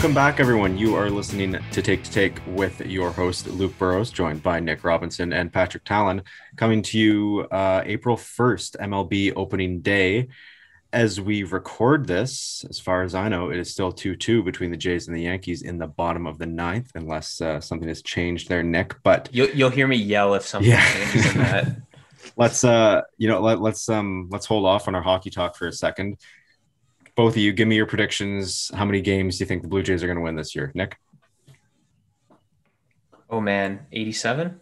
Welcome back, everyone. You are listening to Take to Take with your host, Luke Burrows, joined by Nick Robinson and Patrick Talon, coming to you uh, April 1st, MLB opening day. As we record this, as far as I know, it is still 2 2 between the Jays and the Yankees in the bottom of the ninth, unless uh, something has changed there, Nick. But you'll, you'll hear me yell if something yeah. changes in that. let's uh you know let, let's um let's hold off on our hockey talk for a second both of you give me your predictions how many games do you think the blue jays are going to win this year nick oh man 87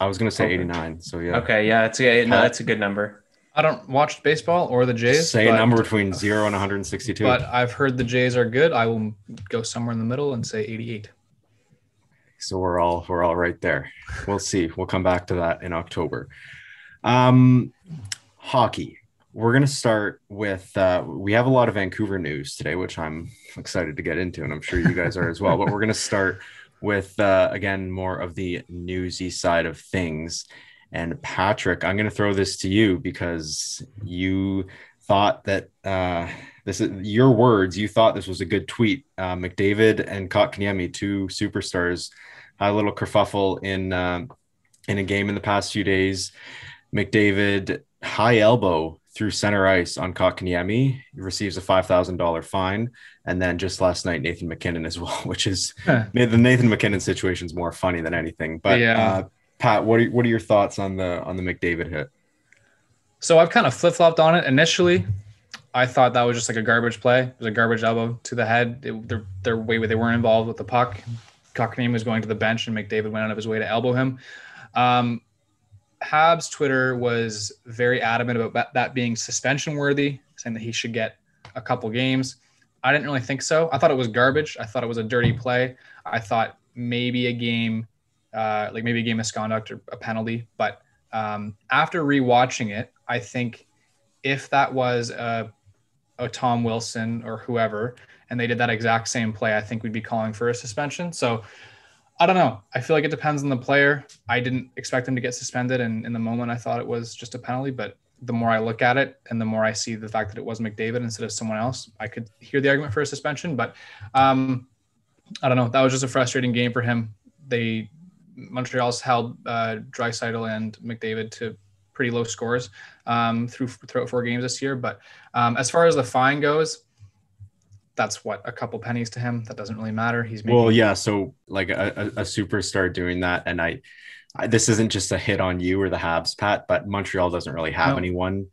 i was going to say okay. 89 so yeah okay yeah it's a no that's a good number I don't watch baseball or the Jays. Say but, a number between zero and 162. But I've heard the Jays are good. I will go somewhere in the middle and say 88. So we're all we're all right there. We'll see. We'll come back to that in October. Um, hockey. We're going to start with, uh, we have a lot of Vancouver news today, which I'm excited to get into, and I'm sure you guys are as well. But we're going to start with, uh, again, more of the newsy side of things. And Patrick, I'm going to throw this to you because you thought that uh, this is your words. You thought this was a good tweet. Uh, McDavid and Kotkaniemi, two superstars, had a little kerfuffle in uh, in a game in the past few days. McDavid high elbow through center ice on Kotkaniemi. He receives a five thousand dollar fine, and then just last night Nathan MacKinnon as well, which is huh. the Nathan MacKinnon situation is more funny than anything. But yeah. uh, Pat, what are what are your thoughts on the on the McDavid hit? So I've kind of flip flopped on it. Initially, I thought that was just like a garbage play. It was a garbage elbow to the head. It, their their way they weren't involved with the puck. Kotkaniemi was going to the bench, and McDavid went out of his way to elbow him. Um, Habs Twitter was very adamant about that being suspension worthy, saying that he should get a couple games. I didn't really think so. I thought it was garbage. I thought it was a dirty play. I thought maybe a game, uh, like maybe a game misconduct or a penalty. But um, after rewatching it, I think if that was a, a Tom Wilson or whoever, and they did that exact same play, I think we'd be calling for a suspension. So I don't know. I feel like it depends on the player. I didn't expect him to get suspended, and in the moment, I thought it was just a penalty. But the more I look at it, and the more I see the fact that it was McDavid instead of someone else, I could hear the argument for a suspension. But um, I don't know. That was just a frustrating game for him. They Montreal's held uh, and McDavid to pretty low scores um, through throughout four games this year. But um, as far as the fine goes, that's what a couple pennies to him. That doesn't really matter. He's making- well, yeah. So like a, a, a superstar doing that, and I, I, this isn't just a hit on you or the Habs, Pat, but Montreal doesn't really have no. anyone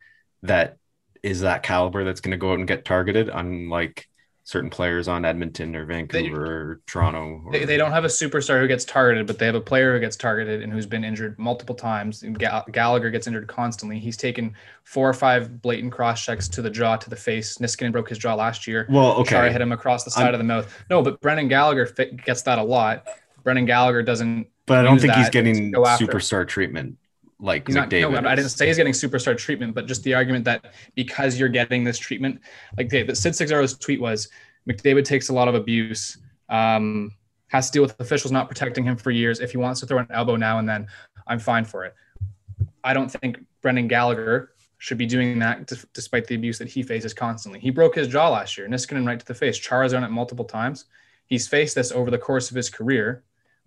that is that caliber that's going to go out and get targeted. Unlike certain players on Edmonton or Vancouver they, or Toronto. Or... They, they, don't have a superstar who gets targeted, but they have a player who gets targeted and who's been injured multiple times. Gallagher gets injured constantly. He's taken four or five blatant cross checks to the jaw, to the face. Niskanen broke his jaw last year. Well, okay. Chara hit him across the side I'm... of the mouth. No, but Brendan Gallagher gets that a lot. Brendan Gallagher doesn't. But I don't think he's getting superstar treatment like he's not, No, I didn't say he's getting superstar treatment, but just the argument that because you're getting this treatment, like the, the Sid Seixeiro's tweet was, McDavid takes a lot of abuse, um, has to deal with officials not protecting him for years. If he wants to throw an elbow now and then, I'm fine for it. I don't think Brendan Gallagher should be doing that d- despite the abuse that he faces constantly. He broke his jaw last year, Niskanen right to the face. Chara's done it multiple times. He's faced this over the course of his career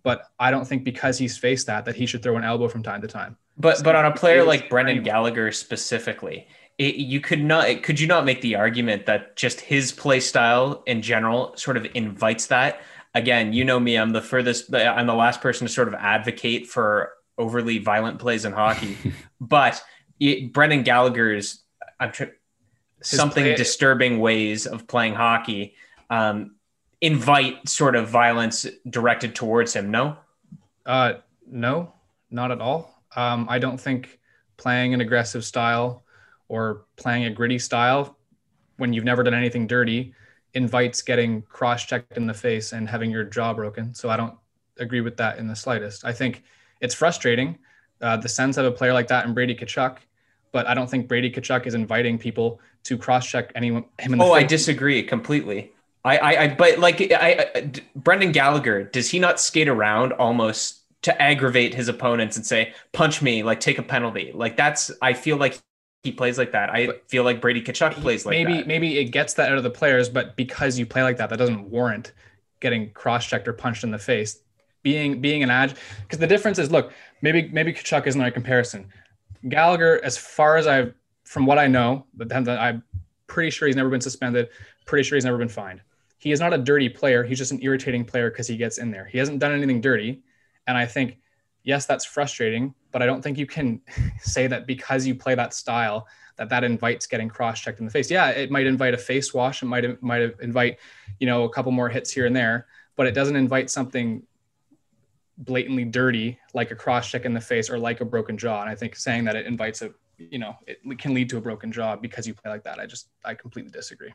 but I don't think because he's faced that that he should throw an elbow from time to time. But so but on a player like Brendan Gallagher specifically, it, you could not could you not make the argument that just his play style in general sort of invites that? Again, you know me, I'm the furthest I'm the last person to sort of advocate for overly violent plays in hockey, but it, Brendan Gallagher's I'm tr- something play- disturbing ways of playing hockey. Um, invite sort of violence directed towards him. No. Uh, no, not at all. Um, I don't think playing an aggressive style or playing a gritty style when you've never done anything dirty invites getting cross-checked in the face and having your jaw broken. So I don't agree with that in the slightest. I think it's frustrating. Uh, the Sens have a player like that in Brady Tkachuk, but I don't think Brady Tkachuk is inviting people to cross-check anyone him in the oh, face. I disagree completely. I, I, I but like I, I, Brendan Gallagher, does he not skate around almost to aggravate his opponents and say, punch me, like take a penalty? Like that's, I feel like he plays like that. I feel like Brady Tkachuk plays like maybe, that. Maybe maybe it gets that out of the players, but because you play like that, that doesn't warrant getting cross-checked or punched in the face. Being being an edge, because the difference is, look, maybe maybe Tkachuk isn't a comparison. Gallagher, as far as I've from what I know, but then I'm pretty sure he's never been suspended. Pretty sure he's never been fined. He is not a dirty player. He's just an irritating player because he gets in there. He hasn't done anything dirty, and I think yes, that's frustrating, but I don't think you can say that because you play that style that that invites getting cross-checked in the face. Yeah, it might invite a face wash. It might might invite, you know, a couple more hits here and there, but it doesn't invite something blatantly dirty like a cross-check in the face or like a broken jaw. And I think saying that it invites a, you know, it can lead to a broken jaw because you play like that. I just I completely disagree.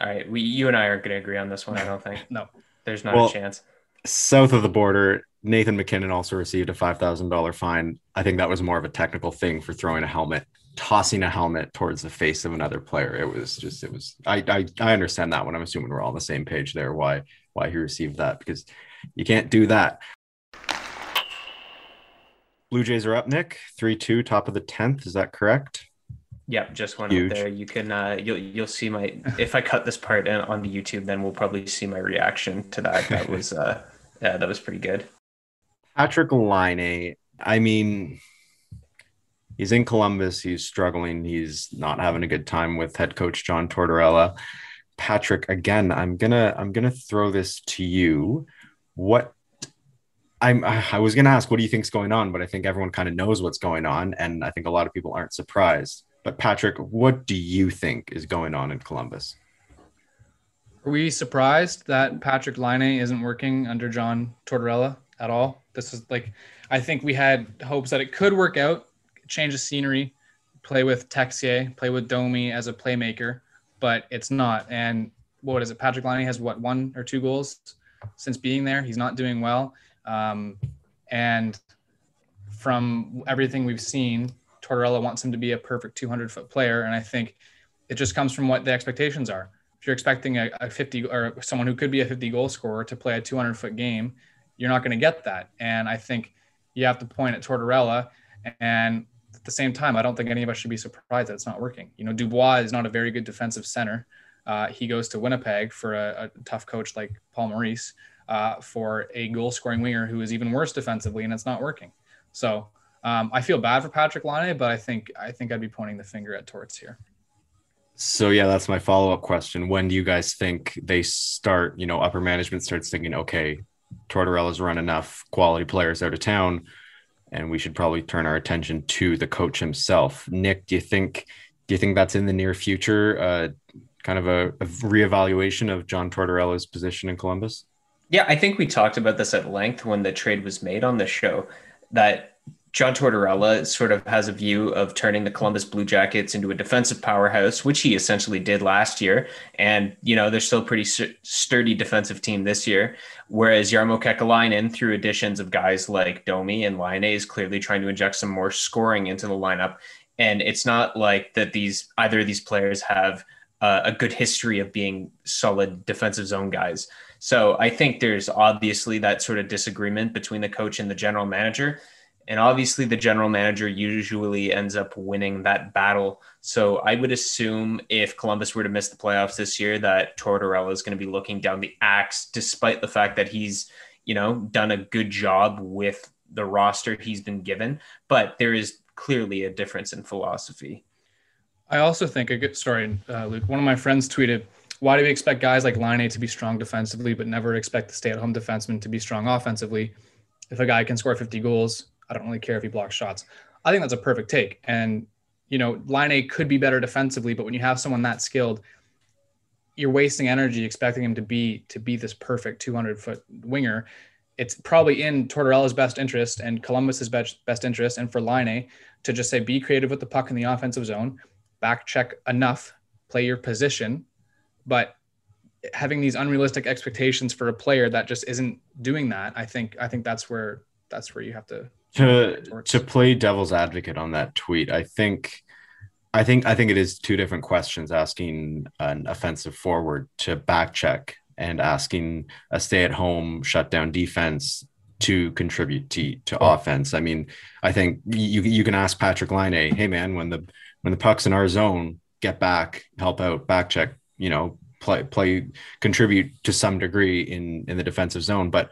All right, we you and I aren't going to agree on this one. I don't think. no, there's not well, a chance. South of the border, Nathan MacKinnon also received a $5,000 fine. I think that was more of a technical thing for throwing a helmet, tossing a helmet towards the face of another player. It was just, it was, I, I, I understand that one. I'm assuming we're all on the same page there, why, why he received that, because you can't do that. Blue Jays are up, Nick. 3 2, top of the 10th. Is that correct? Yep, just one Huge. up there. You can uh, you'll you'll see my if I cut this part on the YouTube, then we'll probably see my reaction to that. That was uh yeah, that was pretty good. Patrick Laine, I mean, he's in Columbus. He's struggling. He's not having a good time with head coach John Tortorella. Patrick, again, I'm gonna I'm gonna throw this to you. What I'm I was gonna ask, what do you think's going on? But I think everyone kind of knows what's going on, and I think a lot of people aren't surprised. But Patrick, what do you think is going on in Columbus? Are we surprised that Patrick Laine isn't working under John Tortorella at all? This is like, I think we had hopes that it could work out, change the scenery, play with Texier, play with Domi as a playmaker, but it's not. And what is it? Patrick Laine has what one or two goals since being there. He's not doing well. Um, and from everything we've seen, Tortorella wants him to be a perfect 200 foot player. And I think it just comes from what the expectations are. If you're expecting a, a 50 or someone who could be a 50 goal scorer to play a 200 foot game, you're not going to get that. And I think you have to point at Tortorella. And at the same time, I don't think any of us should be surprised that it's not working. You know, Dubois is not a very good defensive center. Uh, he goes to Winnipeg for a, a tough coach like Paul Maurice uh, for a goal scoring winger who is even worse defensively, and it's not working. So um, I feel bad for Patrick Laine, but I think I think I'd be pointing the finger at Torts here. So yeah, that's my follow up question. When do you guys think they start? You know, upper management starts thinking, okay, Tortorella's run enough quality players out of town, and we should probably turn our attention to the coach himself. Nick, do you think do you think that's in the near future? Uh, kind of a, a reevaluation of John Tortorella's position in Columbus? Yeah, I think we talked about this at length when the trade was made on the show. That John Tortorella sort of has a view of turning the Columbus Blue Jackets into a defensive powerhouse, which he essentially did last year. And, you know, they're still a pretty sturdy defensive team this year. Whereas Jarmo Kekalainen, through additions of guys like Domi and Laine, is clearly trying to inject some more scoring into the lineup. And it's not like that these either of these players have uh, a good history of being solid defensive zone guys. So I think there's obviously that sort of disagreement between the coach and the general manager. And obviously, the general manager usually ends up winning that battle. So I would assume if Columbus were to miss the playoffs this year, that Tortorella is going to be looking down the axe, despite the fact that he's, you know, done a good job with the roster he's been given. But there is clearly a difference in philosophy. I also think a good story, uh, Luke. One of my friends tweeted, "Why do we expect guys like Laine to be strong defensively, but never expect the stay-at-home defenseman to be strong offensively? If a guy can score 50 goals, I don't really care if he blocks shots. I think that's a perfect take. And, you know, Laine could be better defensively, but when you have someone that skilled, you're wasting energy expecting him to be to be this perfect 200 foot winger. It's probably in Tortorella's best interest and Columbus's best best interest, and for Laine to just say be creative with the puck in the offensive zone, back check enough, play your position, but having these unrealistic expectations for a player that just isn't doing that, I think I think that's where that's where you have to to to play devil's advocate on that tweet, I think I think I think it is two different questions asking an offensive forward to back check and asking a stay-at-home shutdown defense to contribute to, to offense. I mean, I think you you can ask Patrick Laine, hey man, when the when the puck's in our zone, get back, help out, back check, you know, play play contribute to some degree in in the defensive zone. But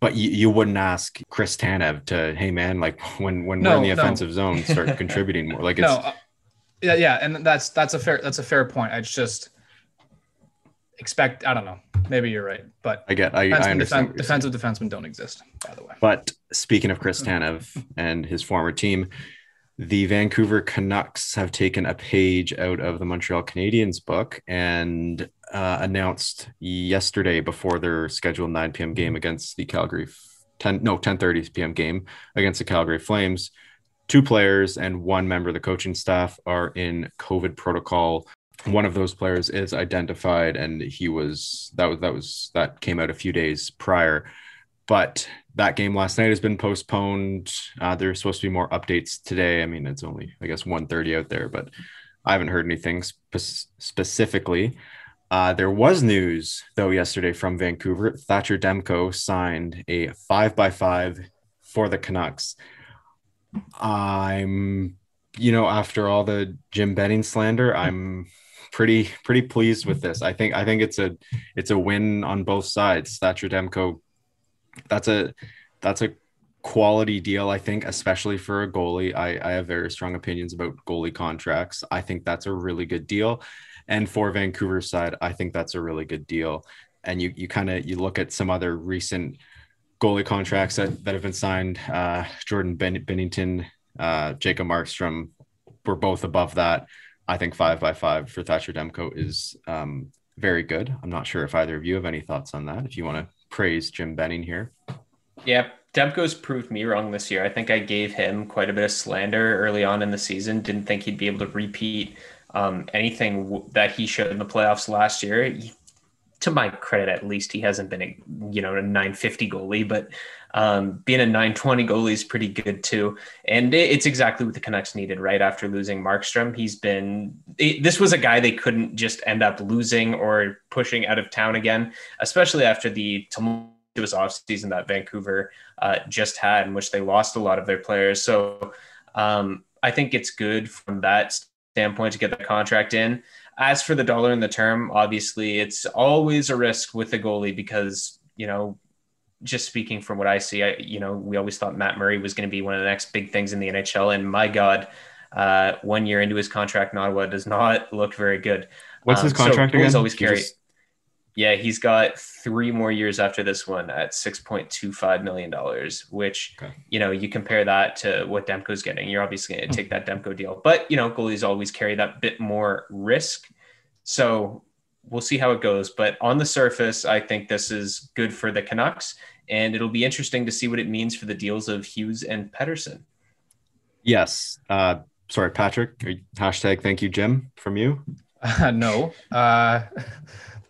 but you, you wouldn't ask Chris Tanev to, hey man, like when when no, we're in the no. offensive zone, start contributing more. Like it's no, uh, yeah, yeah, and that's that's a fair that's a fair point. I just expect I don't know. Maybe you're right, but I get I, I understand. defensive defensemen don't exist, by the way. But speaking of Chris Tanev and his former team, the Vancouver Canucks have taken a page out of the Montreal Canadiens book and uh, announced yesterday before their scheduled 9 p.m. game against the Calgary 10 no 10:30 p.m. game against the Calgary Flames. Two players and one member of the coaching staff are in COVID protocol. One of those players is identified, and he was that was that was that came out a few days prior but that game last night has been postponed. Uh, there's supposed to be more updates today. I mean, it's only I guess 1:30 out there, but I haven't heard anything spe- specifically. Uh, there was news though yesterday from Vancouver. Thatcher Demko signed a five by five for the Canucks. I'm, you know, after all the Jim Benning slander, I'm pretty pretty pleased with this. I think I think it's a it's a win on both sides. Thatcher Demko that's a that's a quality deal, I think, especially for a goalie. I, I have very strong opinions about goalie contracts. I think that's a really good deal. And for Vancouver's side, I think that's a really good deal. And you you kind of you look at some other recent goalie contracts that, that have been signed. Uh, Jordan ben- Binnington, uh, Jacob Markstrom were both above that. I think five by five for Thatcher Demko is um, very good. I'm not sure if either of you have any thoughts on that. If you want to praise Jim Benning here. Yeah, Demko's proved me wrong this year. I think I gave him quite a bit of slander early on in the season. Didn't think he'd be able to repeat um, anything that he showed in the playoffs last year. To my credit, at least he hasn't been a you know a 950 goalie, but um, being a 920 goalie is pretty good too. And it, it's exactly what the Canucks needed right after losing Markstrom. He's been, it, this was a guy they couldn't just end up losing or pushing out of town again, especially after the tumultuous offseason that Vancouver uh, just had, in which they lost a lot of their players. So um, I think it's good from that standpoint to get the contract in. As for the dollar and the term, obviously it's always a risk with the goalie because, you know, just speaking from what I see, I, you know, we always thought Matt Murray was going to be one of the next big things in the NHL. And my God, uh, one year into his contract in Ottawa does not look very good. What's his um, contract so again? always carry. Just... Yeah, he's got three more years after this one at six point two five million dollars. Which okay. you know, you compare that to what Demko's getting. You're obviously going to take that Demko deal, but you know, goalies always carry that bit more risk. So we'll see how it goes. But on the surface, I think this is good for the Canucks, and it'll be interesting to see what it means for the deals of Hughes and Pettersson. Yes. Uh, sorry, Patrick. Hashtag thank you, Jim, from you. Uh, no. Uh,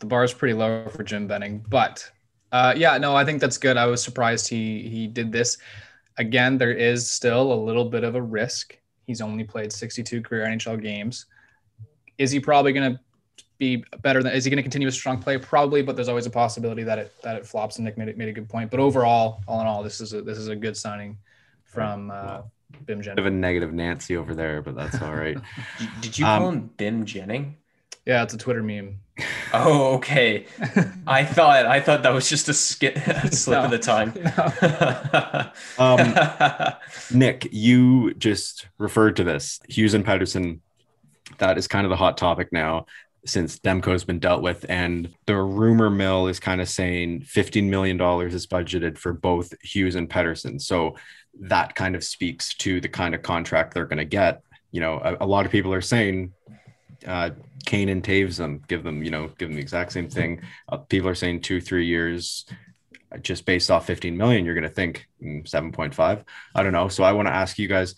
the bar is pretty low for Jim Benning, but uh, yeah, no, I think that's good. I was surprised he he did this. Again, there is still a little bit of a risk. He's only played 62 career NHL games. Is he probably going to be better than is he going to continue a strong play probably but there's always a possibility that it that it flops and nick made, made a good point but overall all in all this is a this is a good signing from uh bim jennings of a negative nancy over there but that's all right did you call um, him bim jennings yeah it's a twitter meme oh okay i thought i thought that was just a, skit, a slip no, of the time no. um, nick you just referred to this hughes and pettersson that is kind of the hot topic now since Demko's been dealt with. And the rumor mill is kind of saying $15 million is budgeted for both Hughes and Pettersson. So that kind of speaks to the kind of contract they're going to get. You know, a, a, lot of people are saying uh, Kane and Toews them, give them, you know, give them the exact same thing. Uh, people are saying two, three years just based off 15 million, you're going to think mm, 7.5. I don't know. So I want to ask you guys,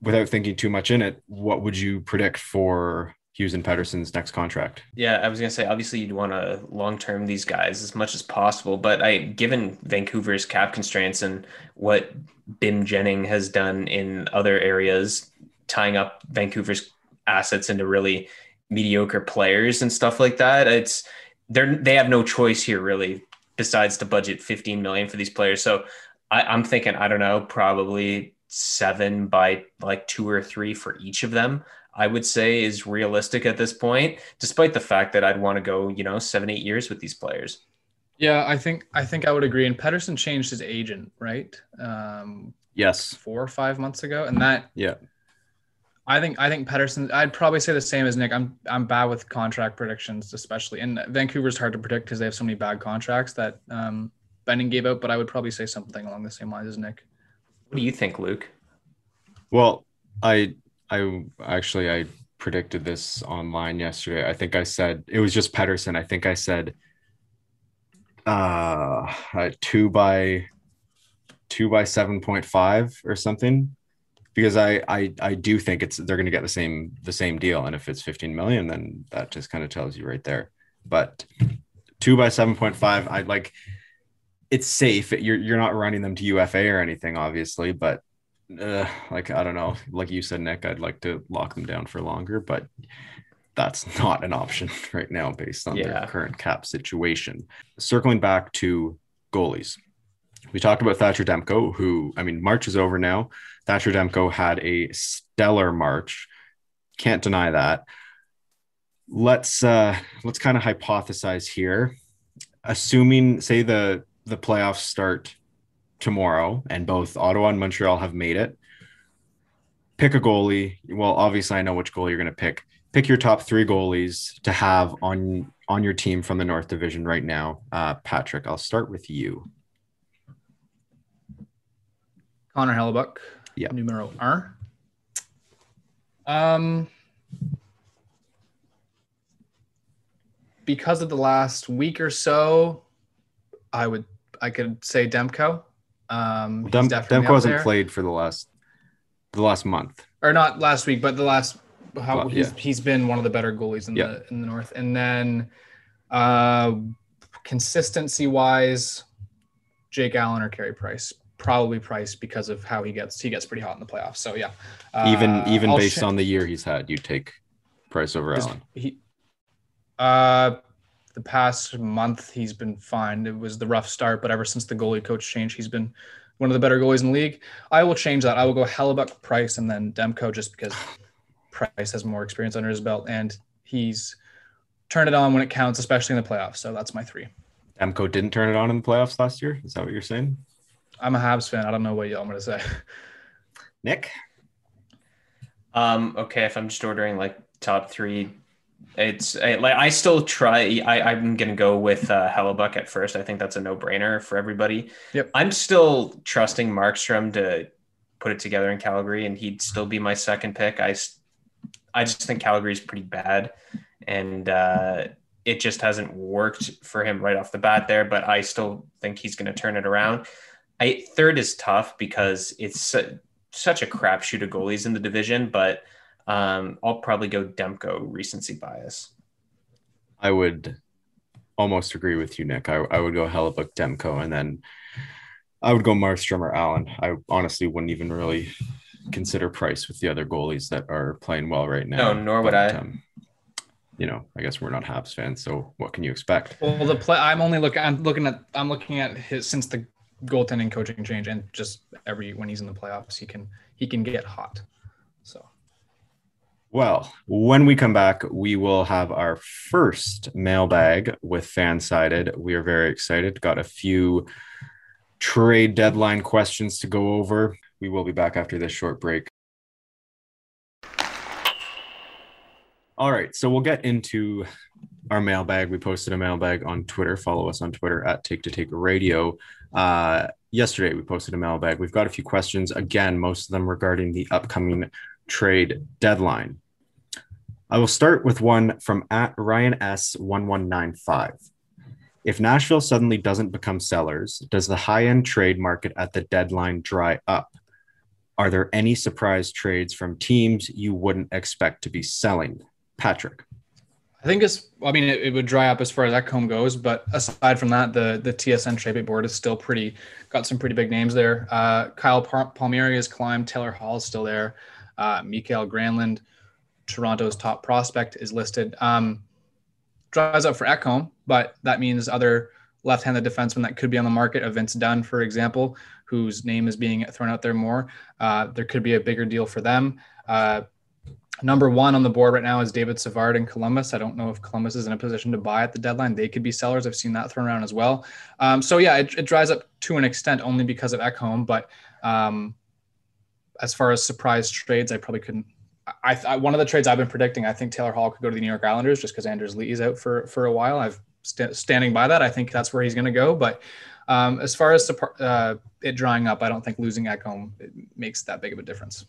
without thinking too much in it, what would you predict for Hughes and Pettersson's next contract. Yeah, I was gonna say obviously you'd want to long term these guys as much as possible, but I given Vancouver's cap constraints and what Bim Jennings has done in other areas, tying up Vancouver's assets into really mediocre players and stuff like that, it's they're they have no choice here really besides to budget 15 million for these players. So I, I'm thinking, I don't know, probably seven by like two or three for each of them, I would say is realistic at this point, despite the fact that I'd want to go, you know, seven, eight years with these players. Yeah, I think I think I would agree. And Pettersson changed his agent, right? Um, yes, four or five months ago, and that yeah, I think I think Pettersson. I'd probably say the same as Nick. I'm I'm bad with contract predictions, especially, and Vancouver's hard to predict because they have so many bad contracts that um, Benning gave out. But I would probably say something along the same lines as Nick. What do you think, Luke? Well, I I actually I predicted this online yesterday. I think I said it was just Pettersson. I think I said uh, two by two by seven point five or something because I, I I do think it's they're going to get the same the same deal, and if it's 15 million, then that just kind of tells you right there. But two by 7.5, I'd like it's safe. You're you're not running them to UFA or anything, obviously, but uh, like I don't know, like you said, Nick, I'd like to lock them down for longer, but that's not an option right now based on yeah. their current cap situation. Circling back to goalies, we talked about Thatcher Demko, who I mean, March is over now. Thatcher Demko had a stellar March. Can't deny that. Let's uh let's kind of hypothesize here. Assuming say the the playoffs start tomorrow and both Ottawa and Montreal have made it. Pick a goalie. Well, obviously I know which goalie you're going to pick. Pick your top 3 goalies to have on on your team from the North Division right now. Uh, Patrick, I'll start with you. Connor Hellebuyck yeah. numero R. Um, because of the last week or so, I would I could say Demko. Um, Dem- Demko hasn't there. played for the last the last month, or not last week, but the last how well, he's yeah. he's been one of the better goalies in yeah. the in the north. And then uh, consistency wise, Jake Allen or Carey Price probably priced because of how he gets he gets pretty hot in the playoffs. So yeah, uh, even even I'll based sh- on the year he's had, you take Price over Allen. He, uh, the past month he's been fine. It was the rough start, but ever since the goalie coach change, he's been one of the better goalies in the league. I will change that. I will go Hellebuyck, Price, and then Demko just because Price has more experience under his belt and he's turned it on when it counts, especially in the playoffs. So that's my three. Demko didn't turn it on in the playoffs last year. Is that what you're saying? I'm a Habs fan. I don't know what y'all going to say. Nick. Um. Okay. If I'm just ordering like top three, it's like I still try. I I'm gonna go with uh, Hellebuyck at first. I think that's a no brainer for everybody. Yep. I'm still trusting Markstrom to put it together in Calgary, and he'd still be my second pick. I I just think Calgary's pretty bad, and uh, it just hasn't worked for him right off the bat there. But I still think he's going to turn it around. I third is tough because it's such a crapshoot of goalies in the division, but um, I'll probably go Demko recency bias. I would almost agree with you, Nick. I, I would go Hellebuyck Demko, and then I would go Markstrom or Allen. I honestly wouldn't even really consider Price with the other goalies that are playing well right now. No, nor would but, I. Um, you know, I guess we're not Habs fans, so what can you expect? Well, the play. I'm only looking. I'm looking at. I'm looking at his since the goaltending coaching change and just every when he's in the playoffs he can he can get hot. So. Well when we come back we will have our first mailbag with fansided. We are very excited. Got a few trade deadline questions to go over. We will be back after this short break. All right so we'll get into our mailbag we posted a mailbag on twitter follow us on twitter at take to take radio uh, yesterday, we posted a mailbag. We've got a few questions, again, most of them regarding the upcoming trade deadline. I will start with one from at Ryan S1195. If Nashville suddenly doesn't become sellers, does the high end trade market at the deadline dry up? Are there any surprise trades from teams you wouldn't expect to be selling? Patrick. I think it's. I mean, it, it, would dry up as far as Ekholm goes, but aside from that, the the TSN trade board is still pretty. Got some pretty big names there. Uh, Kyle Palmieri has climbed. Taylor Hall is still there. Uh, Mikael Granlund, Toronto's top prospect, is listed. Um, dries up for Ekholm, but that means other left-handed defensemen that could be on the market, a Vince Dunn, for example, whose name is being thrown out there more. Uh, there could be a bigger deal for them. Uh, number one on the board right now is David Savard in Columbus. I don't know if Columbus is in a position to buy at the deadline. They could be sellers. I've seen that thrown around as well. Um, so yeah, it, it, dries up to an extent only because of Ekholm. But um, as far as surprise trades, I probably couldn't. I, I, one of the trades I've been predicting, I think Taylor Hall could go to the New York Islanders just because Anders Lee is out for for a while. I've st- standing by that. I think that's where he's going to go. But um, as far as uh, it drying up, I don't think losing Ekholm makes that big of a difference.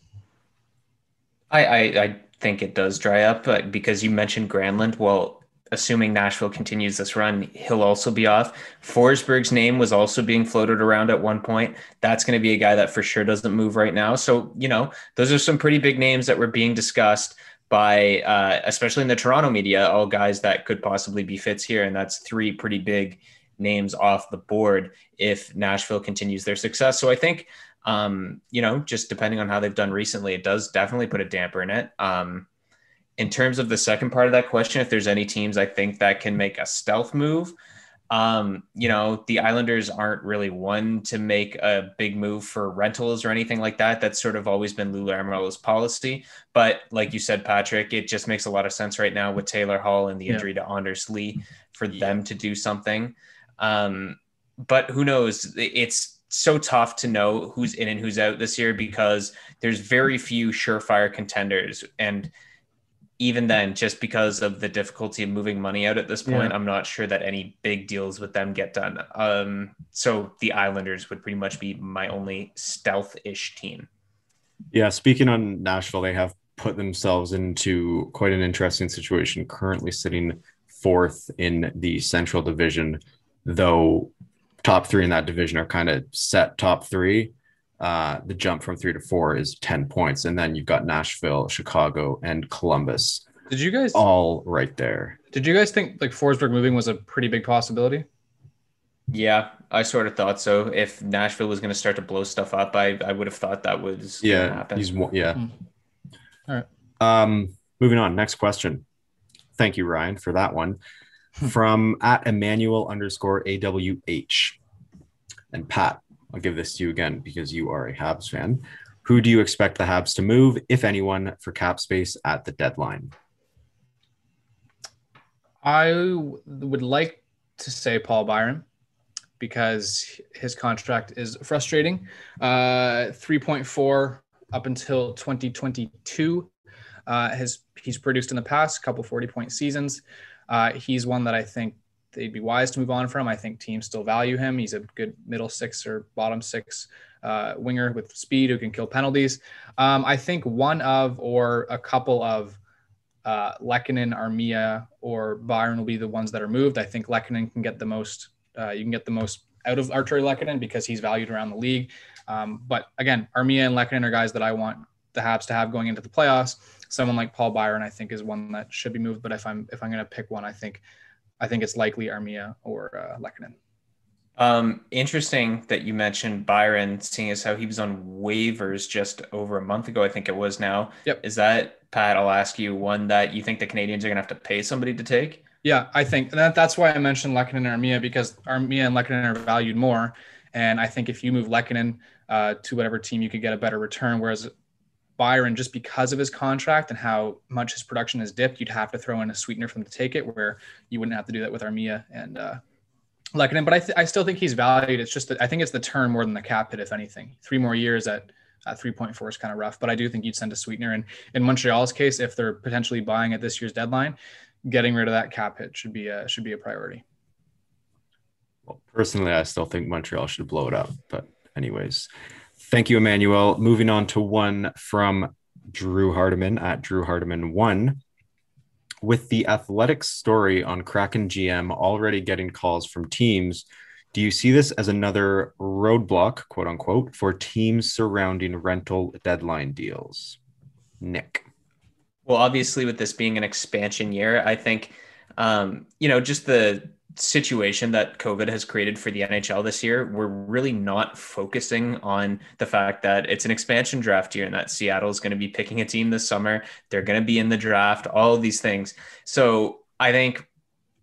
I, I, I think it does dry up, but because you mentioned Granlund, well, assuming Nashville continues this run, he'll also be off. Forsberg's name was also being floated around at one point. That's going to be a guy that for sure doesn't move right now. So, you know, those are some pretty big names that were being discussed by, uh, especially in the Toronto media, all guys that could possibly be fits here. And that's three pretty big names off the board if Nashville continues their success. So I think, um, you know, just depending on how they've done recently, it does definitely put a damper in it. Um, in terms of the second part of that question, if there's any teams I think that can make a stealth move, um, you know, the Islanders aren't really one to make a big move for rentals or anything like that. That's sort of always been Lou Lamoriello's policy. But like you said, Patrick, it just makes a lot of sense right now with Taylor Hall and the injury yeah. to Anders Lee for yeah. them to do something. Um, but who knows? It's so tough to know who's in and who's out this year because there's very few surefire contenders. And even then, just because of the difficulty of moving money out at this point, yeah. I'm not sure that any big deals with them get done. Um, so the Islanders would pretty much be my only stealth ish team. Yeah. Speaking on Nashville, they have put themselves into quite an interesting situation, currently sitting fourth in the Central Division though top three in that division are kind of set top three. Uh, the jump from three to four is 10 points. And then you've got Nashville, Chicago, and Columbus. Did you guys all right there? Did you guys think like Forsberg moving was a pretty big possibility? Yeah, I sort of thought so. If Nashville was going to start to blow stuff up, I, I would have thought that was yeah. He's yeah. Hmm. All right. Um, moving on. Next question. Thank you, Ryan, for that one. From at Emmanuel underscore AWH. And Pat, I'll give this to you again because you are a Habs fan. Who do you expect the Habs to move, if anyone, for cap space at the deadline? I would like to say Paul Byron because his contract is frustrating. Uh, 3.4 up until 2022. Uh, has he's produced in the past couple 40 point seasons. Uh, he's one that I think they'd be wise to move on from. I think teams still value him. He's a good middle six or bottom six uh, winger with speed who can kill penalties. Um, I think one of or a couple of uh, Lehkonen, Armia, or Byron will be the ones that are moved. I think Lehkonen can get the most. Uh, you can get the most out of Artturi Lehkonen because he's valued around the league. Um, but again, Armia and Lehkonen are guys that I want the Habs to have going into the playoffs someone like Paul Byron, I think, is one that should be moved. But if I'm if I'm going to pick one, I think I think it's likely Armia or uh, Lehkonen. Um, interesting that you mentioned Byron, seeing as how he was on waivers just over a month ago. I think it was now. Yep. Is that Pat? I'll ask you one that you think the Canadiens are going to have to pay somebody to take. Yeah, I think that that's why I mentioned Lehkonen and Armia because Armia and Lehkonen are valued more. And I think if you move Lehkonen uh, to whatever team, you could get a better return. Whereas Byron, just because of his contract and how much his production has dipped, you'd have to throw in a sweetener for from the take it, where you wouldn't have to do that with Armia and uh, Lehkonen. But I, th- I still think he's valued. It's just that I think it's the turn more than the cap hit, if anything. Three more years at at 3.4 is kind of rough, but I do think you'd send a sweetener. And in Montreal's case, if they're potentially buying at this year's deadline, getting rid of that cap hit should be a should be a priority. Well, personally, I still think Montreal should blow it up. But anyways, Thank you, Emmanuel. Moving on to one from Drew Hardiman at Drew Hardiman one. With the Athletic's story on Kraken GM already getting calls from teams, do you see this as another roadblock, quote unquote, for teams surrounding rental deadline deals? Nick. Well, obviously, with this being an expansion year, I think, um, you know, just the situation that COVID has created for the NHL this year, we're really not focusing on the fact that it's an expansion draft year and that Seattle is going to be picking a team this summer. They're going to be in the draft, all of these things. So I think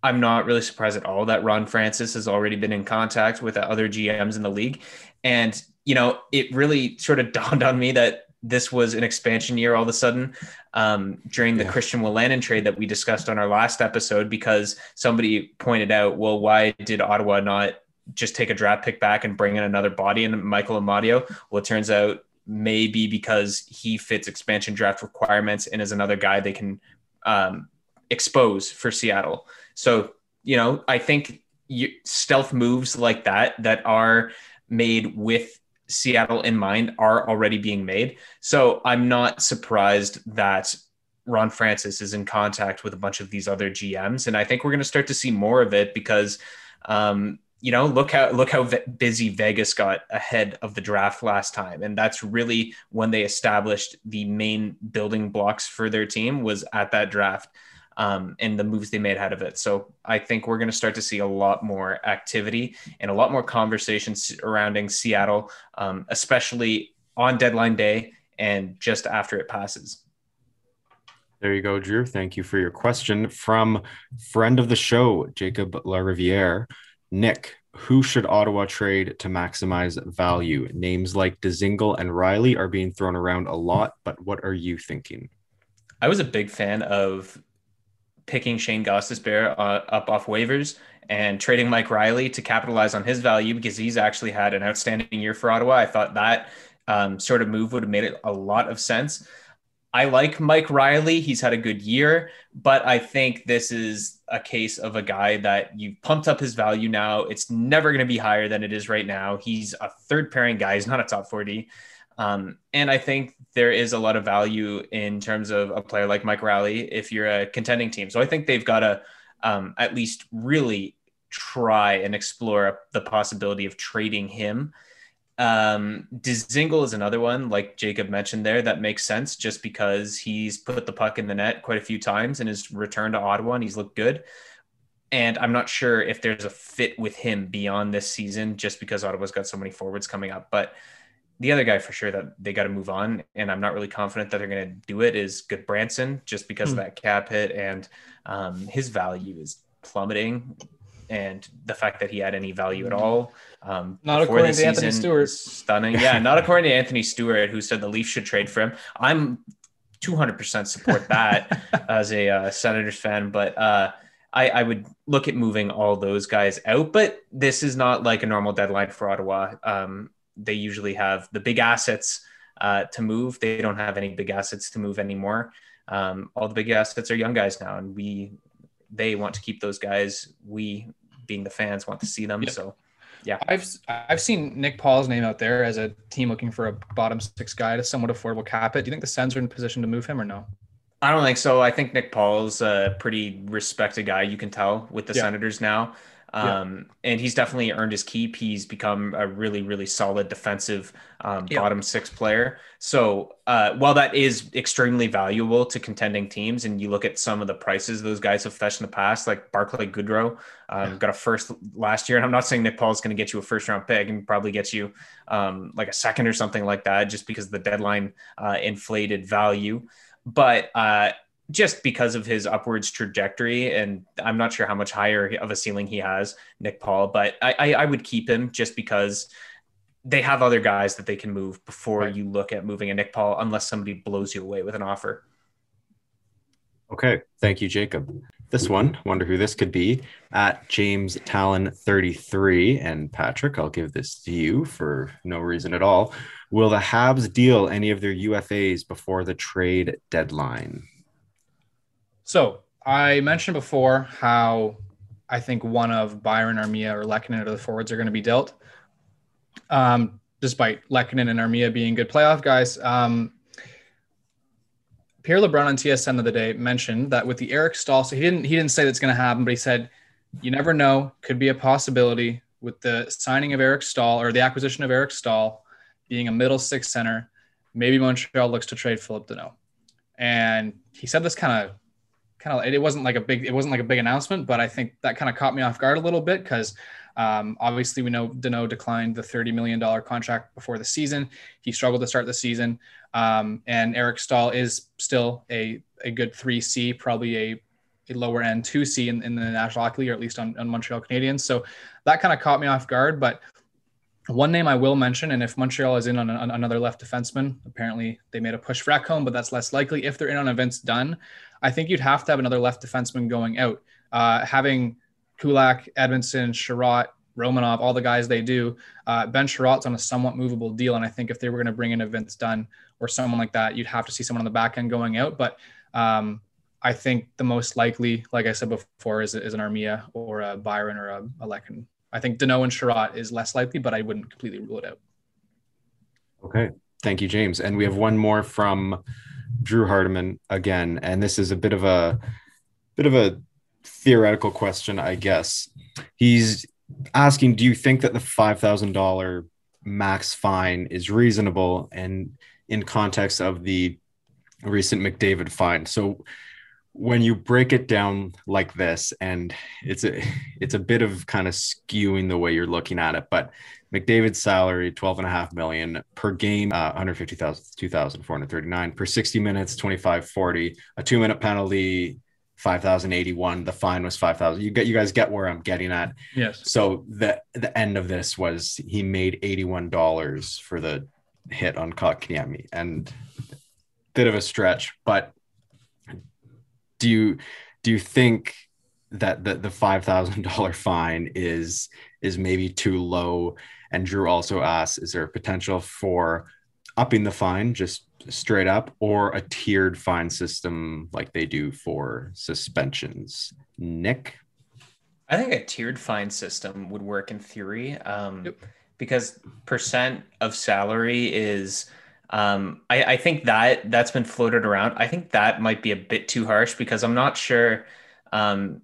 I'm not really surprised at all that Ron Francis has already been in contact with other GMs in the league. And, you know, it really sort of dawned on me that this was an expansion year all of a sudden um, during the yeah. Christian Wolanin trade that we discussed on our last episode because somebody pointed out, well, why did Ottawa not just take a draft pick back and bring in another body in Michael Amadio? Well, it turns out maybe because he fits expansion draft requirements and is another guy they can um, expose for Seattle. So, you know, I think you, stealth moves like that that are made with Seattle in mind are already being made. So I'm not surprised that Ron Francis is in contact with a bunch of these other GMs, and I think we're going to start to see more of it because, um, you know, look how look how busy Vegas got ahead of the draft last time, and that's really when they established the main building blocks for their team was at that draft um, and the moves they made out of it. So I think we're going to start to see a lot more activity and a lot more conversations surrounding Seattle, um, especially on deadline day and just after it passes. There you go, Drew. Thank you for your question from friend of the show, Jacob Lariviere. Nick, who should Ottawa trade to maximize value? Names like Dzingel and Reilly are being thrown around a lot, but what are you thinking? I was a big fan of picking Shane Gostisbehere uh, up off waivers and trading Mike Reilly to capitalize on his value because he's actually had an outstanding year for Ottawa. I thought that um, sort of move would have made it a lot of sense. I like Mike Reilly. He's had a good year, but I think this is a case of a guy that you've pumped up his value now. It's never going to be higher than it is right now. He's a third pairing guy. He's not a top 40. Um, and I think there is a lot of value in terms of a player like Mike Reilly if you're a contending team. So I think they've got to um, at least really try and explore the possibility of trading him. Um, Dzingel is another one, like Jacob mentioned there, that makes sense just because he's put the puck in the net quite a few times in his return to Ottawa and he's looked good. And I'm not sure if there's a fit with him beyond this season just because Ottawa's got so many forwards coming up. But the other guy for sure that they got to move on, and I'm not really confident that they're going to do it is Gudbranson just because of hmm. that cap hit and um, his value is plummeting, and the fact that he had any value at all. Um, not according to Anthony Stewart. Stunning, yeah. Not according to Anthony Stewart, who said the Leafs should trade for him. I'm 200% support that as a uh, Senators fan, but. Uh, I, I, would look at moving all those guys out, but this is not like a normal deadline for Ottawa. Um, they usually have the big assets uh, to move. They don't have any big assets to move anymore. Um, all the big assets are young guys now, and we they want to keep those guys. We, being the fans, want to see them. Yep. So, yeah, I've I've seen Nick Paul's name out there as a team looking for a bottom six guy to somewhat affordable cap it. Do you think the Sens are in position to move him or no? I don't think so. I think Nick Paul's a pretty respected guy. You can tell with the yeah. Senators now. Um, yeah. And he's definitely earned his keep. He's become a really, really solid defensive um, yeah. bottom six player. So uh, while that is extremely valuable to contending teams, and you look at some of the prices those guys have fetched in the past, like Barclay Goodrow um, yeah. got a first last year. And I'm not saying Nick Paul is going to get you a first round pick and probably get you um, like a second or something like that, just because the deadline uh, inflated value. But uh, just because of his upwards trajectory. And I'm not sure how much higher of a ceiling he has, Nick Paul, but I, I, I would keep him just because they have other guys that they can move before right. you look at moving a Nick Paul, unless somebody blows you away with an offer. Okay. Thank you, Jacob. This one, wonder who this could be at James Talon 33. And Patrick, I'll give this to you for no reason at all. Will the Habs deal any of their UFAs before the trade deadline? So I mentioned before how I think one of Byron, Armia, or Lehkonen or the forwards are going to be dealt. Um, despite Lehkonen and Armia being good playoff guys. Um, Pierre LeBrun on TSN of the other day mentioned that with the Eric Staal, so he didn't he didn't say that's going to happen, but he said you never know, could be a possibility with the signing of Eric Staal or the acquisition of Eric Staal being a middle six center. Maybe Montreal looks to trade Phillip Danault. And he said this kind of kind of it wasn't like a big it wasn't like a big announcement, but I think that kind of caught me off guard a little bit because um, obviously we know Danault declined the thirty million dollar contract before the season. He struggled to start the season, um, and Eric Staal is still a a good three C, probably a a lower end 2C in, in the National Hockey League, or at least on, on Montreal Canadiens. So that kind of caught me off guard. But one name I will mention, and if Montreal is in on, on another left defenseman, apparently they made a push for Ekholm, but that's less likely. If they're in on Vince Dunn, I think you'd have to have another left defenseman going out. Uh, having Kulak, Edmundson, Chiarot, Romanov, all the guys they do. Uh, ben Chiarot's on a somewhat movable deal, and I think if they were going to bring in Vince Dunn or someone like that, you'd have to see someone on the back end going out. But um, I think the most likely, like I said before, is, is an Armia or a Byron or a, a Lehkonen. I think Danault and Chiarot is less likely, but I wouldn't completely rule it out. Okay. Thank you, James. And we have one more from Drew Hardiman again. And this is a bit of a bit of a theoretical question, I guess. He's asking, do you think that the five thousand dollar max fine is reasonable and in context of the recent McDavid fine? So when you break it down like this, and it's a it's a bit of kind of skewing the way you're looking at it, but McDavid's salary 12 and a half million per game, uh, 150,000, 2,439 per 60 minutes, 25, 40, a two minute penalty, 5,081. The fine was 5,000. You get, you guys get where I'm getting at. Yes. So the, the end of this was he made $81 for the hit on Kotkaniemi and bit of a stretch, but do you, do you think that the, the $5,000 fine is, is maybe too low? And Drew also asks, is there a potential for upping the fine just straight up or a tiered fine system like they do for suspensions. Nick? I think a tiered fine system would work in theory um, yep. because percent of salary is. Um, I, I think that that's been floated around. I think that might be a bit too harsh because I'm not sure um,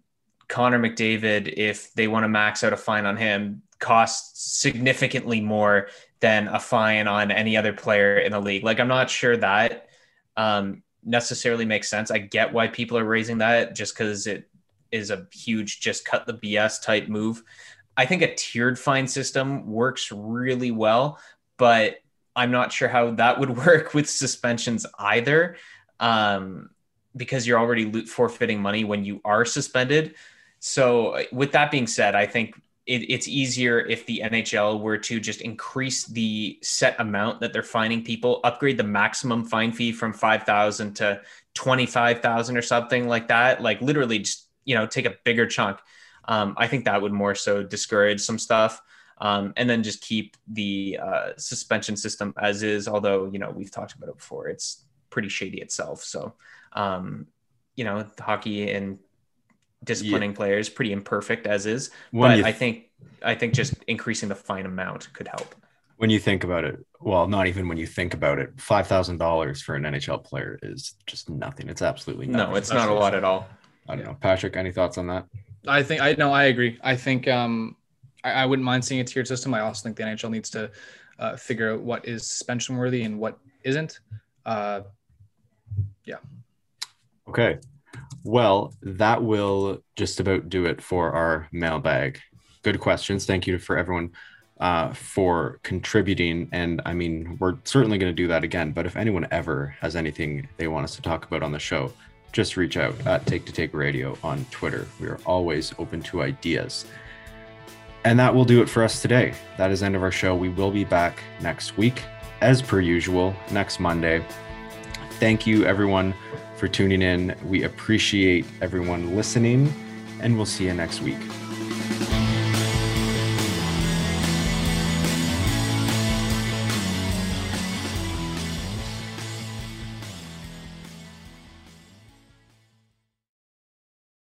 Connor McDavid, if they want to max out a fine on him, costs significantly more than a fine on any other player in the league. Like, I'm not sure that um, necessarily makes sense. I get why people are raising that just because it is a huge, just cut the BS type move. I think a tiered fine system works really well, but I'm not sure how that would work with suspensions either, um, because you're already forfeiting money when you are suspended. So, with that being said, I think it, it's easier if the NHL were to just increase the set amount that they're fining people, upgrade the maximum fine fee from 5,000 to 25,000 or something like that. Like literally just, you know, take a bigger chunk. Um, I think that would more so discourage some stuff. Um, and then just keep the uh, suspension system as is. Although, you know, we've talked about it before, it's pretty shady itself. So, um, you know, hockey and disciplining yeah. players pretty imperfect as is when but th- i think i think just increasing the fine amount could help when you think about it well not even when you think about it $5000 for an nhl player is just nothing it's absolutely nothing. no it's not a lot at all i don't know patrick any thoughts on that i think i know i agree i think um I, I, wouldn't mind seeing a tiered system i also think the nhl needs to uh, figure out what is suspension worthy and what isn't uh yeah okay well, that will just about do it for our mailbag. Good questions. Thank you for everyone uh, for contributing. And I mean, we're certainly going to do that again. But if anyone ever has anything they want us to talk about on the show, just reach out at Take to Take Radio on Twitter. We are always open to ideas. And that will do it for us today. That is end of our show. We will be back next week, as per usual, next Monday. Thank you, everyone for tuning in. We appreciate everyone listening, and we'll see you next week.